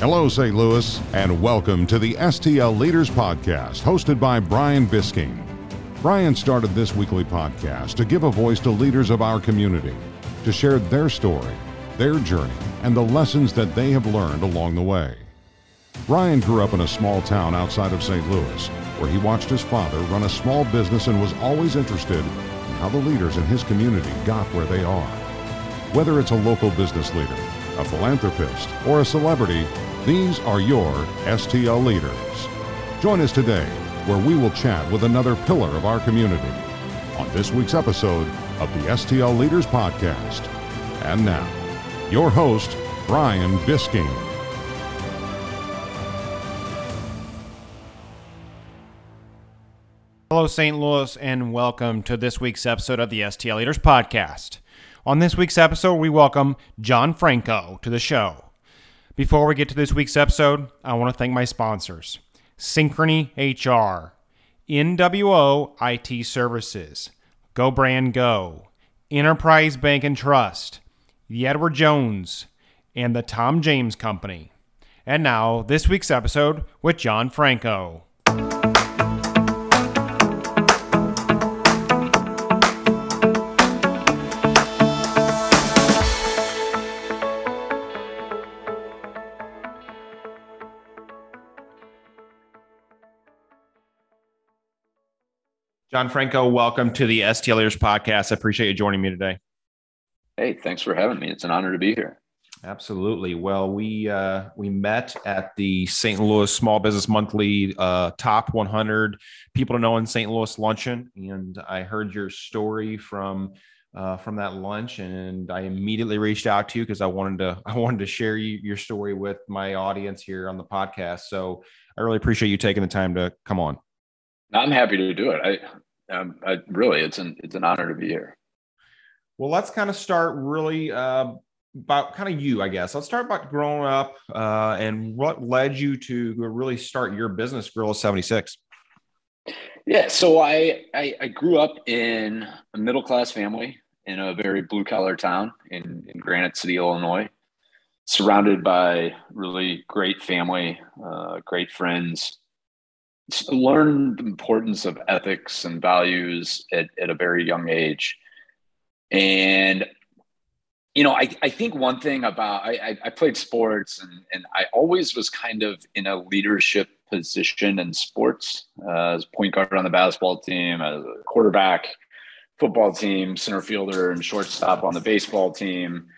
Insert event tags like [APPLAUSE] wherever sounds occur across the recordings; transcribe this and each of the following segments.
Hello, St. Louis, and welcome to the STL Leaders Podcast, hosted by Brian Bisking. Brian started this weekly podcast to give a voice to leaders of our community, to share their story, their journey, and the lessons that they have learned along the way. Brian grew up in a small town outside of St. Louis, where he watched his father run a small business and was always interested in how the leaders in his community got where they are. Whether it's a local business leader, a philanthropist, or a celebrity, these are your STL leaders. Join us today where we will chat with another pillar of our community on this week's episode of the STL Leaders Podcast. And now, your host, Brian Bisking. Hello, St. Louis, and welcome to this week's episode of the STL Leaders Podcast. On this week's episode, we welcome Jon Franko to the show. Before we get to this week's episode, I want to thank my sponsors Synchrony HR, NWO IT Services, Go Brand Go, Enterprise Bank and Trust, the Edward Jones, and the Tom James Company. And now, this week's episode with Jon Franko. Jon Franko, welcome to the STLers Podcast. I appreciate you joining me today. Hey, thanks for having me. It's an honor to be here. Absolutely. Well, we uh, we met at the St. Louis Small Business Monthly uh, Top 100 People to Know in St. Louis luncheon, and I heard your story from uh, from that lunch, and I immediately reached out to you because I wanted to [LAUGHS] I wanted to share you, your story with my audience here on the podcast. So I really appreciate you taking the time to come on. I'm happy to do it. I, um, I really, it's an it's an honor to be here. Well, let's kind of start really uh, about kind of you, I guess. Let's start about growing up uh, and what led you to really start your business, Gorilla 76. Yeah, so I, I, I grew up in a middle class family in a very blue collar town in, in Granite City, Illinois, surrounded by really great family, uh, great friends learned the importance of ethics and values at, at a very young age. And, you know, I, I think one thing about I, I played sports and, and I always was kind of in a leadership position in sports uh, as point guard on the basketball team, as a quarterback, football team, center fielder, and shortstop on the baseball team.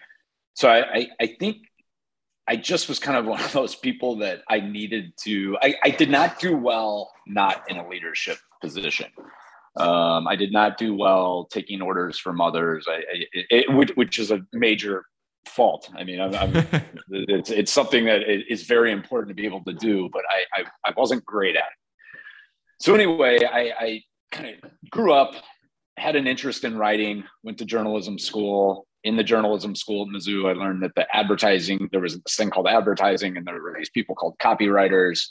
So I, I, I think I just was kind of one of those people that I needed to. I, I did not do well not in a leadership position. Um, I did not do well taking orders from others. I, I it, which, which is a major fault. I mean, I'm, I'm, [LAUGHS] it's it's something that is very important to be able to do, but I I, I wasn't great at it. So anyway, I, I kind of grew up, had an interest in writing, went to journalism school, in the journalism school at Mizzou, I learned that the advertising, there was this thing called advertising, and there were these people called copywriters.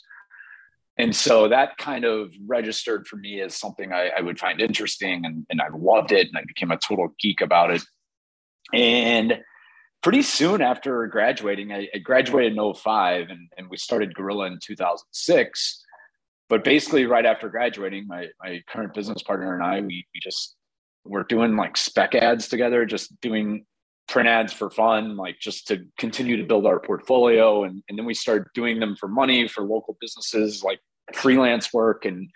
And so that kind of registered for me as something I, I would find interesting, and, and I loved it, and I became a total geek about it. And pretty soon after graduating, I, I graduated in 05, and, and we started Gorilla in 2006. But basically, right after graduating, my, my current business partner and I, we, we just we're doing like spec ads together, just doing print ads for fun, like just to continue to build our portfolio. And, and then we started doing them for money for local businesses, like freelance work. And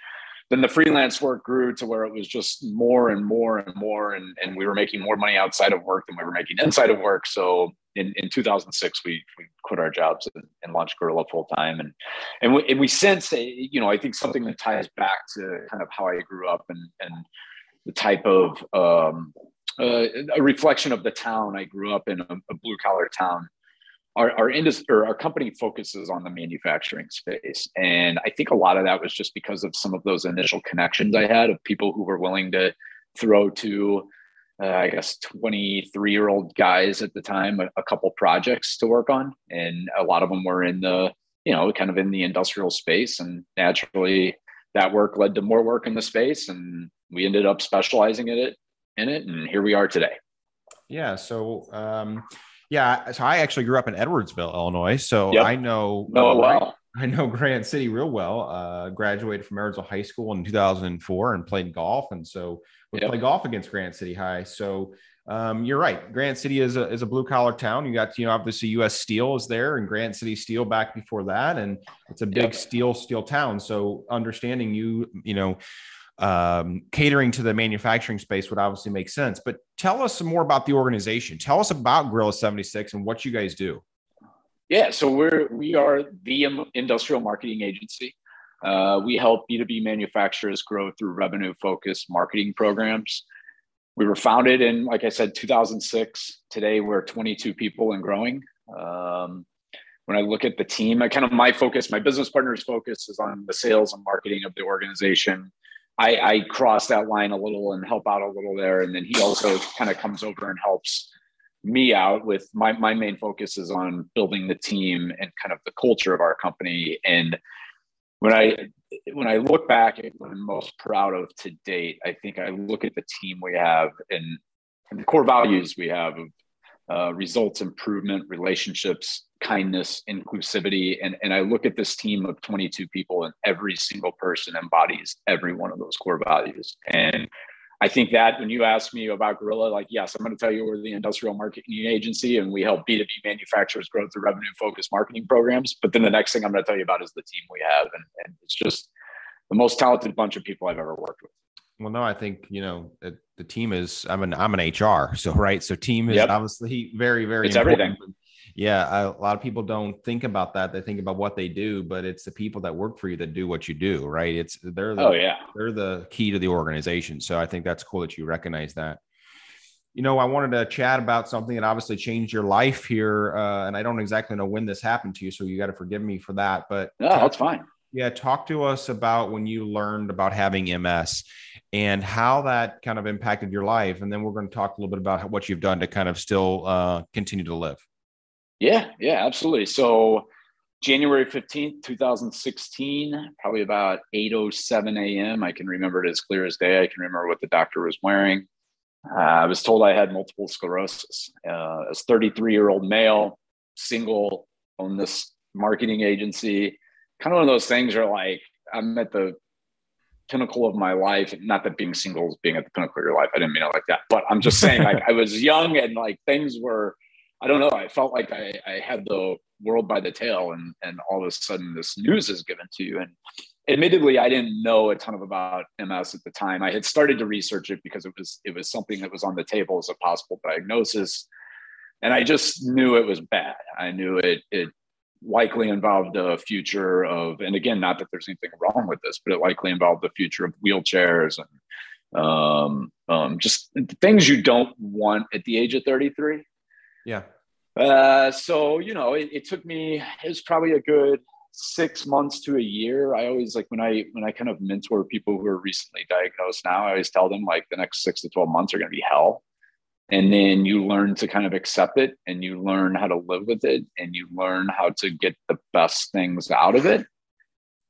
then the freelance work grew to where it was just more and more and more. And, and we were making more money outside of work than we were making inside of work. So in, in 2006, we, we quit our jobs and, and launched Gorilla full time. And, and we, and we sense, eh, you know, I think something that ties back to kind of how I grew up and, and, the type of um, uh, a reflection of the town. I grew up in a, a blue collar town. Our our industry or our company focuses on the manufacturing space, and I think a lot of that was just because of some of those initial connections I had of people who were willing to throw to. Uh, I guess 23 year old guys at the time, a, a couple projects to work on. And a lot of them were in the, you know, kind of in the industrial space. And naturally, that work led to more work in the space. And we ended up specializing in it in it and here we are today yeah so um, Yeah, so I actually grew up in Edwardsville, Illinois, so Yep. I know Oh, uh, wow. I know Granite City real well. Uh, graduated from Edwardsville High School in 2004 and played golf, and so we Yep. play golf against Granite City High. So um, you're right. Granite City is a is a blue collar town. You got you know obviously U.S. Steel is there, and Granite City Steel back before that, and it's a big Yep. steel steel town. So understanding you you know um, catering to the manufacturing space would obviously make sense. But tell us some more about the organization. Tell us about Gorilla 76 and what you guys do. Yeah, so we're we are the industrial marketing agency. Uh, we help B2B manufacturers grow through revenue focused marketing programs. We were founded in, like I said, 2006. Today we're 22 people and growing. Um, when I look at the team, I kind of my focus, my business partner's focus is on the sales and marketing of the organization. I, I cross that line a little and help out a little there, and then he also kind of comes over and helps me out with my my main focus is on building the team and kind of the culture of our company. And when i when i look back at what i'm most proud of to date i think i look at the team we have and, and the core values we have of uh, results improvement relationships kindness inclusivity and, and i look at this team of 22 people and every single person embodies every one of those core values and I think that when you ask me about Gorilla, like, yes, I'm going to tell you we're the industrial marketing agency and we help B2B manufacturers grow through revenue focused marketing programs. But then the next thing I'm going to tell you about is the team we have. And, and it's just the most talented bunch of people I've ever worked with. Well, no, I think you know the team is. I'm an I'm an HR, so right. So team is Yep. obviously very very. It's important. everything. Yeah, I, a lot of people don't think about that. They think about what they do, but it's the people that work for you that do what you do, right? It's they're the, Oh, yeah. they're the key to the organization. So I think that's cool that you recognize that. You know, I wanted to chat about something that obviously changed your life here, uh, and I don't exactly know when this happened to you, so you got to forgive me for that. But No, that's fine. yeah, talk to us about when you learned about having MS and how that kind of impacted your life, and then we're going to talk a little bit about what you've done to kind of still uh, continue to live. Yeah, yeah, absolutely. So January 15th, 2016, probably about 8.07 a.m. I can remember it as clear as day. I can remember what the doctor was wearing. Uh, I was told I had multiple sclerosis. Uh, as 33 year old male, single, on this marketing agency, kind of one of those things where like I'm at the pinnacle of my life. Not that being single is being at the pinnacle of your life. I didn't mean it like that, but I'm just saying like [LAUGHS] I was young and like things were I don't know. I felt like I, I had the world by the tail, and and all of a sudden this news is given to you. And admittedly, I didn't know a ton of about MS at the time. I had started to research it because it was it was something that was on the table as a possible diagnosis, and I just knew it was bad. I knew it it likely involved the future of, and again, not that there's anything wrong with this, but it likely involved the future of wheelchairs and um, um, just things you don't want at the age of 33. Yeah. Uh, so you know, it, it took me. It was probably a good six months to a year. I always like when I when I kind of mentor people who are recently diagnosed now. I always tell them like the next six to twelve months are going to be hell, and then you learn to kind of accept it, and you learn how to live with it, and you learn how to get the best things out of it,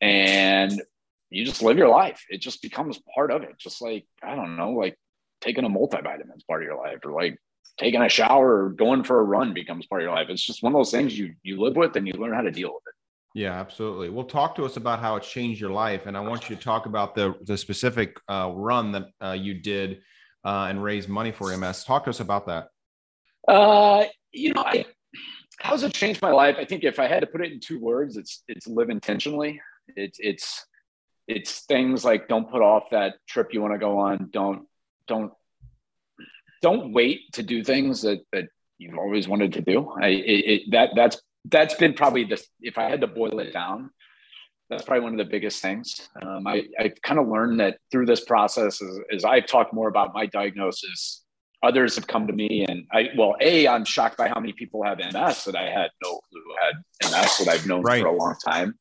and you just live your life. It just becomes part of it. Just like I don't know, like taking a multivitamin is part of your life, or like taking a shower or going for a run becomes part of your life. It's just one of those things you you live with and you learn how to deal with it. Yeah, absolutely. Well, talk to us about how it's changed your life, and I want you to talk about the the specific uh, run that uh, you did uh, and raise money for MS. Talk to us about that. Uh, you know, I, how's it changed my life? I think if I had to put it in two words, it's it's live intentionally. It's it's it's things like don't put off that trip you want to go on. Don't don't don't wait to do things that that you've always wanted to do. I it, it, that that's that's been probably the if I had to boil it down, that's probably one of the biggest things. Um, I I've kind of learned that through this process as, as I've talked more about my diagnosis others have come to me and I well, A, I'm shocked by how many people have MS that I had no clue had MS that I've known Right. for a long time.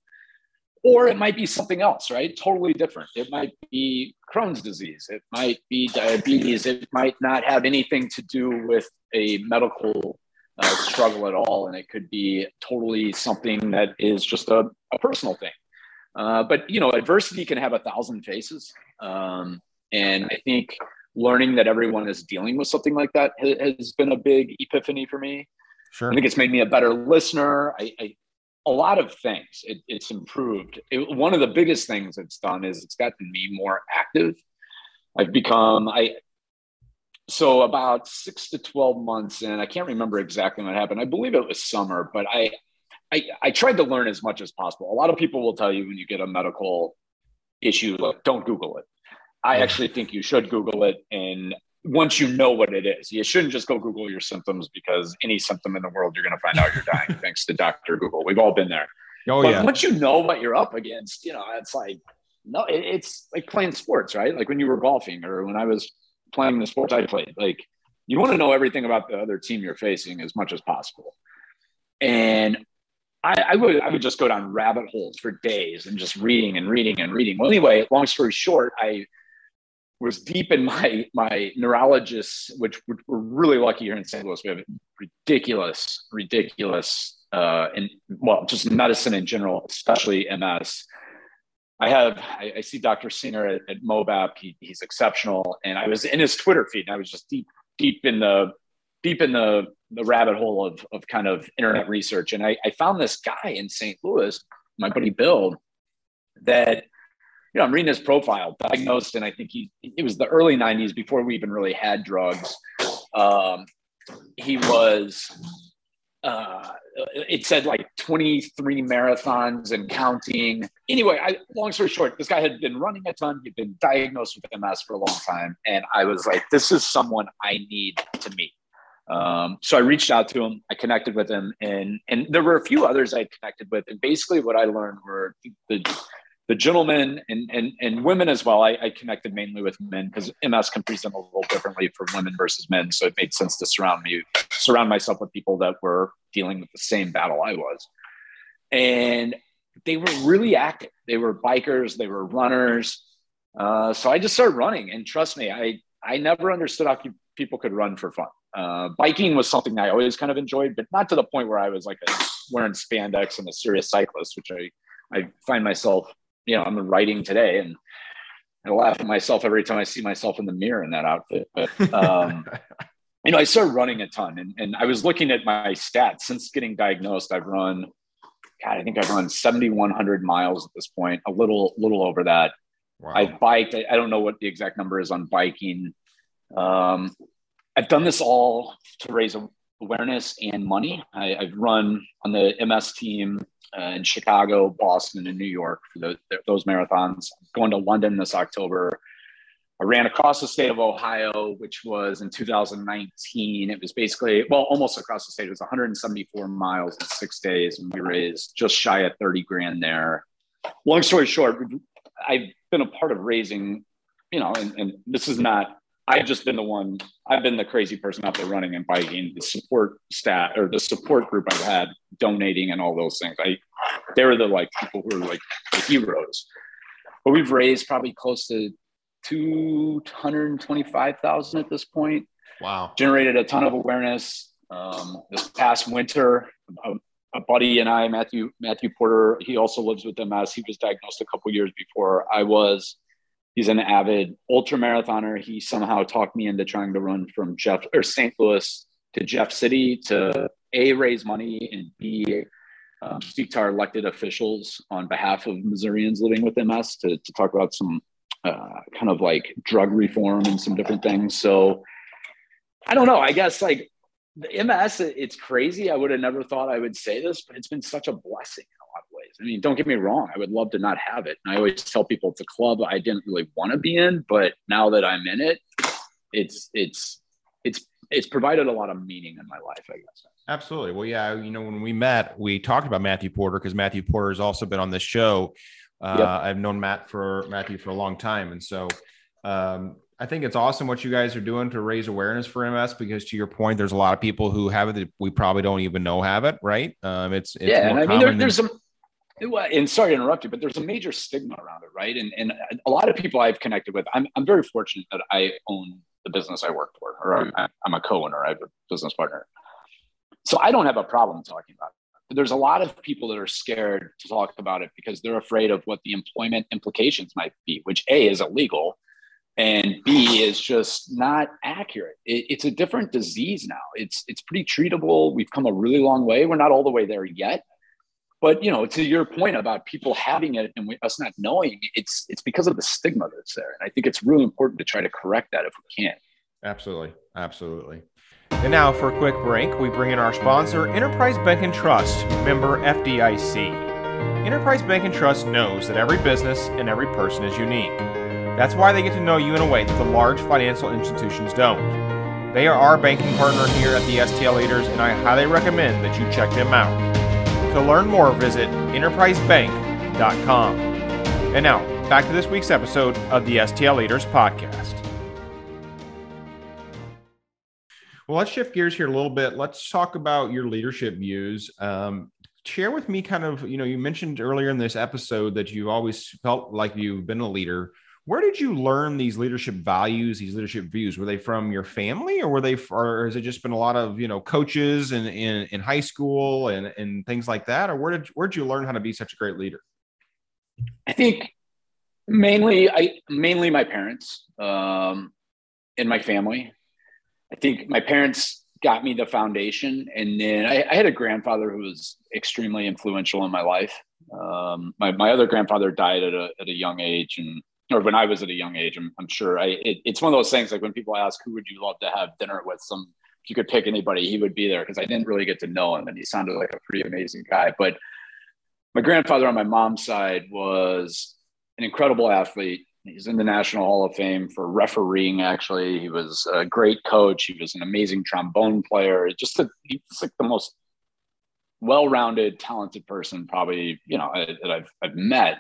Or it might be something else, right? Totally different. It might be Crohn's disease. It might be diabetes. It might not have anything to do with a medical uh, struggle at all. And it could be totally something that is just a, a personal thing. Uh, but, you know, adversity can have a thousand faces. Um, and I think, learning that everyone is dealing with something like that ha- has been a big epiphany for me. Sure. I think it's made me a better listener. I, I a lot of things. It, it's improved. It, one of the biggest things it's done is it's gotten me more active. I've become I. So about six to twelve months in, I can't remember exactly what happened. I believe it was summer, but I, I, I tried to learn as much as possible. A lot of people will tell you when you get a medical issue, like, don't Google it. I actually think you should Google it. And once you know what it is, you shouldn't just go Google your symptoms because any symptom in the world, you're going to find out you're dying [LAUGHS] thanks to Dr. Google. We've all been there. Oh, but yeah. once you know what you're up against, you know, it's like, no, it, it's like playing sports, right? Like when you were golfing or when I was playing the sports I played, like you want to know everything about the other team you're facing as much as possible. And I, I, would I would just go down rabbit holes for days and just reading and reading and reading. Well, anyway, long story short, I was deep in my my neurologist, which we're really lucky here in St. Louis. We have ridiculous, ridiculous, uh, and well, just medicine in general, especially MS. I have I, I see Dr. Singer at, at Mobap. He, he's exceptional, and I was in his Twitter feed, and I was just deep deep in the deep in the the rabbit hole of of kind of internet research, and I, I found this guy in St. Louis, my buddy Bill, that you know, I'm reading his profile, diagnosed, and I think he it was the early '90s before we even really had drugs. Um, he was. Uh, it said like 23 marathons and counting. Anyway, I, long story short, this guy had been running a ton. He'd been diagnosed with MS for a long time, and I was like, "This is someone I need to meet." Um, so I reached out to him. I connected with him, and and there were a few others I connected with. And basically, what I learned were the the gentlemen and, and, and women as well. I, I connected mainly with men because MS can present a little differently for women versus men. So it made sense to surround me, surround myself with people that were dealing with the same battle I was. And they were really active. They were bikers, they were runners. Uh, so I just started running. And trust me, I, I never understood how people could run for fun. Uh, biking was something I always kind of enjoyed, but not to the point where I was like a, wearing spandex and a serious cyclist, which I, I find myself you know, I'm writing today and I laugh at myself every time I see myself in the mirror in that outfit. But, um, [LAUGHS] you know, I started running a ton and, and I was looking at my stats since getting diagnosed. I've run, God, I think I've run 7,100 miles at this point, a little, little over that. Wow. I've biked. I, I, don't know what the exact number is on biking. Um, I've done this all to raise awareness and money. I, have run on the MS team uh, in Chicago, Boston, and New York for the, those marathons. Going to London this October. I ran across the state of Ohio, which was in 2019. It was basically, well, almost across the state. It was 174 miles in six days, and we raised just shy of 30 grand there. Long story short, I've been a part of raising, you know, and, and this is not I've just been the one. I've been the crazy person out there running and biking. The support stat or the support group I've had donating and all those things. I they were the like people who are like the heroes. But we've raised probably close to two hundred twenty-five thousand at this point. Wow! Generated a ton of awareness. Um, this past winter, a, a, buddy and I, Matthew Matthew Porter, he also lives with MS. He was diagnosed a couple years before I was he's an avid ultra marathoner. He somehow talked me into trying to run from Jeff or St. Louis to Jeff City to a raise money and b um, speak to our elected officials on behalf of Missourians living with MS to, to talk about some uh, kind of like drug reform and some different things. So I don't know. I guess like the MS, it's crazy. I would have never thought I would say this, but it's been such a blessing I mean, don't get me wrong, I would love to not have it. And I always tell people it's a club I didn't really want to be in, but now that I'm in it, it's it's it's it's provided a lot of meaning in my life, I guess. Absolutely. Well, yeah, you know, when we met, we talked about Matthew Porter because Matthew Porter has also been on this show. Uh, yep. I've known Matt for Matthew for a long time, and so um, I think it's awesome what you guys are doing to raise awareness for MS because to your point, there's a lot of people who have it that we probably don't even know have it, right? Um, it's, it's yeah, I mean there, there's some and sorry to interrupt you, but there's a major stigma around it, right? And and a lot of people I've connected with, I'm I'm very fortunate that I own the business I work for, or mm-hmm. I'm, I'm a co-owner. I have a business partner, so I don't have a problem talking about it. But there's a lot of people that are scared to talk about it because they're afraid of what the employment implications might be, which a is illegal, and B is just not accurate. It, it's a different disease now. It's it's pretty treatable. We've come a really long way. We're not all the way there yet, but you know, to your point about people having it and we, us not knowing, it's it's because of the stigma that's there. And I think it's really important to try to correct that if we can. Absolutely, absolutely. And now for a quick break, we bring in our sponsor, Enterprise Bank and Trust, member FDIC. Enterprise Bank and Trust knows that every business and every person is unique. That's why they get to know you in a way that the large financial institutions don't. They are our banking partner here at the STL Leaders, and I highly recommend that you check them out. To learn more, visit enterprisebank.com. And now, back to this week's episode of the STL Leaders Podcast. Well, let's shift gears here a little bit. Let's talk about your leadership views. Um, share with me kind of, you know, you mentioned earlier in this episode that you've always felt like you've been a leader. Where did you learn these leadership values, these leadership views? Were they from your family or were they, or has it just been a lot of, you know, coaches in, in, in high school and, and things like that? Or where did, where did you learn how to be such a great leader? I think mainly, I, mainly my parents um, and my family. I think my parents got me the foundation. And then I, I, had a grandfather who was extremely influential in my life. Um, my, my other grandfather died at a, at a young age and, or when I was at a young age, I'm, I'm sure I, it, it's one of those things like when people ask, who would you love to have dinner with some, if you could pick anybody, he would be there. Cause I didn't really get to know him and he sounded like a pretty amazing guy. But my grandfather on my mom's side was an incredible athlete He's in the National Hall of Fame for refereeing. Actually, he was a great coach. He was an amazing trombone player. Just a, he's like the most well-rounded, talented person probably you know that I've I've met.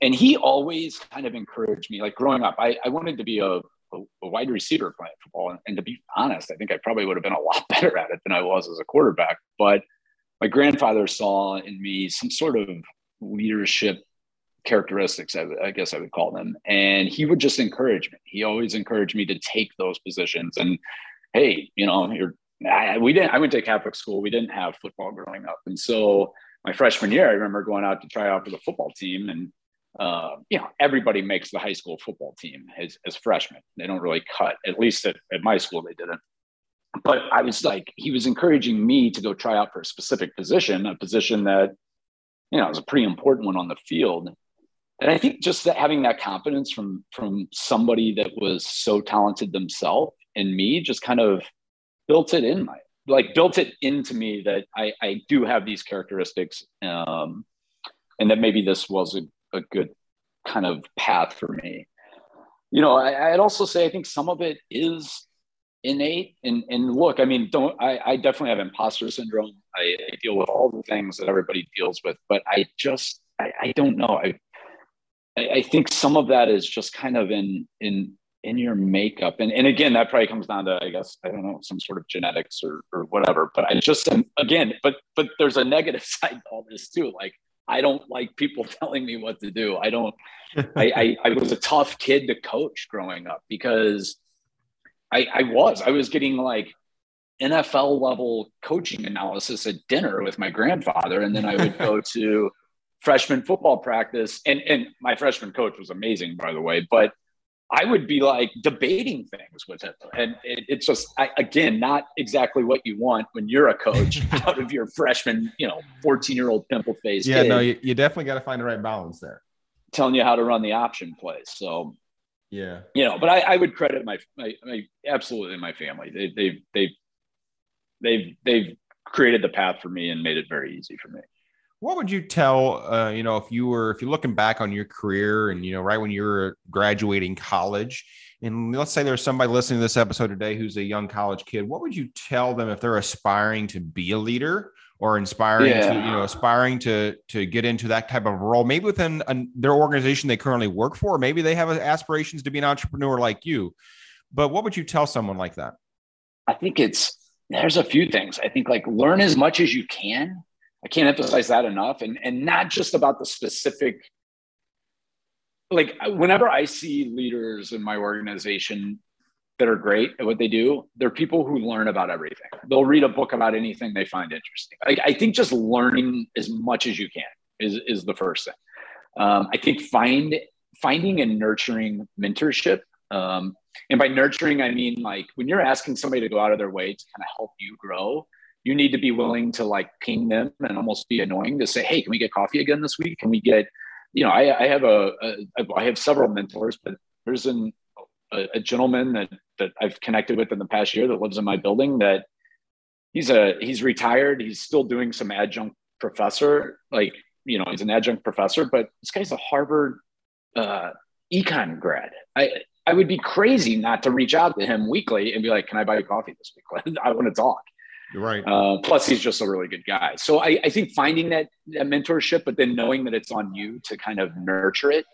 And he always kind of encouraged me. Like growing up, I, I wanted to be a, a, wide receiver playing football. And, and to be honest, I think I probably would have been a lot [LAUGHS] better at it than I was as a quarterback. But my grandfather saw in me some sort of leadership characteristics, I, I, guess I would call them. And he would just encourage me. He always encouraged me to take those positions. And hey, you know, you're, I, we didn't. I went to Catholic school. We didn't have football growing up, and so my freshman year, I remember going out to try out for the football team, and uh, you know, everybody makes the high school football team as, as freshmen. They don't really cut. At least at, at my school, they didn't. But I was like, he was encouraging me to go try out for a specific position, a position that you know was a pretty important one on the field and I think just that having that confidence from from somebody that was so talented themselves and me just kind of built it in my like built it into me that I, I do have these characteristics um, and that maybe this was a, a good kind of path for me. You know, I, would also say I think some of it is innate and and look, I mean, don't I, I definitely have imposter syndrome. I, I deal with all the things that everybody deals with, but I just I, I don't know. I I, think some of that is just kind of in in in your makeup and, and again that probably comes down to i guess i don't know some sort of genetics or, or whatever but i just again but but there's a negative [LAUGHS] side to all this too like i don't like people [LAUGHS] telling me what to do. I don't I, [LAUGHS] I, I was a tough kid to coach growing up because i i was i was getting like nfl level coaching analysis at dinner with my grandfather. And then i would go [LAUGHS] to freshman football practice, and and my freshman coach was amazing, by the way, but I would be like debating things with him, and it, it's just I, again not exactly what you want when you're a coach [LAUGHS] out of your freshman, you know, 14 year old pimple face. Yeah, no, you, you definitely got to find the right balance there. Telling you how to run the option plays, so yeah, you know, but I, I would credit my, my, my absolutely my family. They they they they've they've created the path for me and made it very easy for me what would you tell uh, you know if you were if you're looking back on your career and you know right when you were graduating college and let's say there's somebody listening to this episode today who's a young college kid what would you tell them if they're aspiring to be a leader or inspiring yeah. to you know aspiring to to get into that type of role maybe within their organization they currently work for maybe they have aspirations to be an entrepreneur like you but what would you tell someone like that i think it's there's a few things i think like learn as much as you can I can't emphasize that enough. And, and not just about the specific, like whenever I see leaders in my organization that are great at what they do, they're people who learn about everything. They'll read a book about anything they find interesting. I, I think just learning as much as you can is, is the first thing. Um, I think find finding and nurturing mentorship Um, and by nurturing, I mean like when you're asking somebody to go out of their way to kind of help you grow, you need to be willing to like ping them and almost be annoying to say, "Hey, can we get coffee again this week? Can we get?" You know, I, I have a, a I have several mentors, but there's an, a, a gentleman that that I've connected with in the past year that lives in my building. That he's a he's retired. He's still doing some adjunct professor, like you know, he's an adjunct professor, but this guy's a Harvard uh, econ grad. I I would be crazy not to reach out to him weekly and be like, "Can I buy you coffee this week? [LAUGHS] I want to talk." Right. Uh, plus, he's just a really good guy. So I, I think finding that, that mentorship, but then knowing that it's on you to kind of nurture it.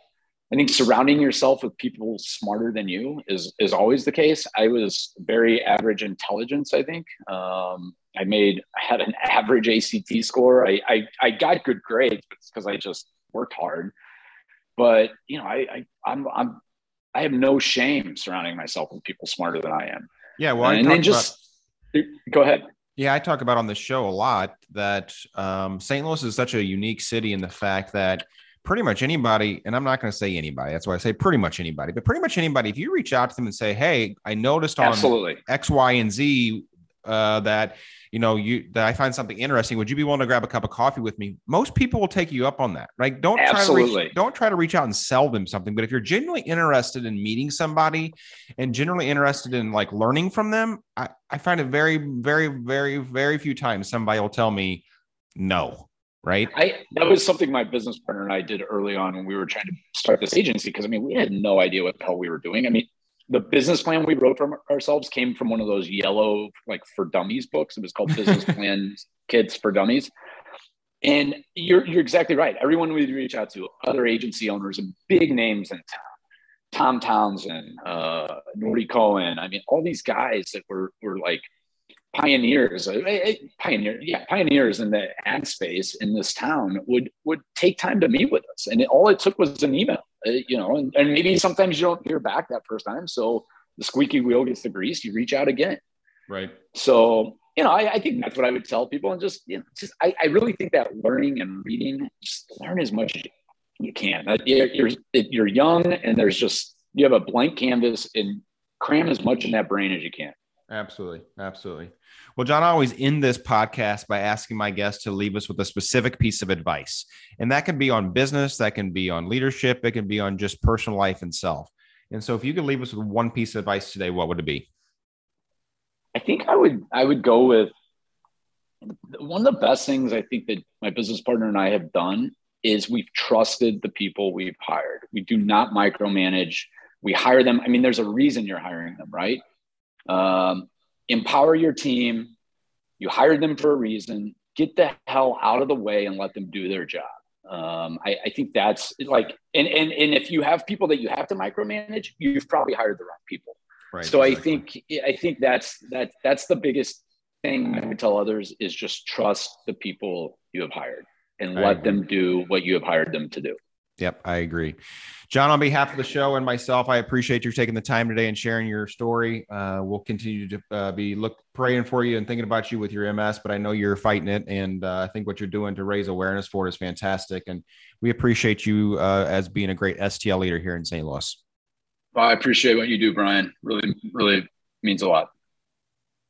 I think surrounding yourself with people smarter than you is is always the case. I was very average intelligence. I think um, I made I had an average ACT score. I I, I got good grades because I just worked hard. But you know, I, I I'm I'm I have no shame surrounding myself with people smarter than I am. Yeah, well, and then just about, go ahead. Yeah, I talk about on the show a lot that um, St. Louis is such a unique city in the fact that pretty much anybody, and I'm not going to say anybody, that's why I say pretty much anybody, but pretty much anybody, if you reach out to them and say, Hey, I noticed on Absolutely. X, Y, and Z uh, that you know you that I find something interesting. Would you be willing to grab a cup of coffee with me? Most people will take you up on that. Right? Don't Absolutely. try to reach, don't try to reach out and sell them something. But if you're genuinely interested in meeting somebody and generally interested in like learning from them, I, I find it very, very, very, very few times somebody will tell me no. Right. I that was something my business partner and I did early on when we were trying to start this agency because I mean we had no idea what the hell we were doing. I mean, the business plan we wrote from ourselves came from one of those yellow like for dummies books. It was called Business [LAUGHS] Plans Kit for Dummies. And you're you're exactly right. Everyone we reach out to, other agency owners and big names in town, Tom Townsend, uh, Nordy Cohen. I mean, all these guys that were were like pioneers, uh, pioneer, yeah, pioneers in the ad space in this town would would take time to meet with us, and it, all it took was an email uh, you know, and, and maybe sometimes you don't hear back that first time. So the squeaky wheel gets the grease, you reach out again. Right. So, you know, I, I think that's what I would tell people. And just, you know, just, I, I really think that learning and reading, just learn as much as you can. You're, you're, you're young and there's just, you have a blank canvas and cram as much in that brain as you can. Absolutely. Absolutely. Well, Jon, I always end this podcast by asking my guests to leave us with a specific piece of advice. And that can be on business, that can be on leadership, it can be on just personal life and self. And so if you could leave us with one piece of advice today, what would it be? I think I would I would go with one of the best things I think that my business partner and I have done is we've trusted the people we've hired. We do not micromanage. We hire them. I mean, there's a reason you're hiring them, right? Um, empower your team. You hired them for a reason. Get the hell out of the way and let them do their job. Um, I, I, think that's like, and, and, and if you have people that you have to micromanage, you've probably hired the wrong people. Right. So exactly. I think, I think that's, that, that's the biggest thing I would tell others is just trust the people you have hired and let them do what you have hired them to do. Yep, I agree. Jon, on behalf of the show and myself, I appreciate you taking the time today and sharing your story. Uh, we'll continue to uh, be look praying for you and thinking about you with your MS, but I know you're fighting it, and uh, I think what you're doing to raise awareness for it is fantastic. And we appreciate you uh, as being a great STL leader here in St. Louis. Well, I appreciate what you do, Brian. Really, really means a lot.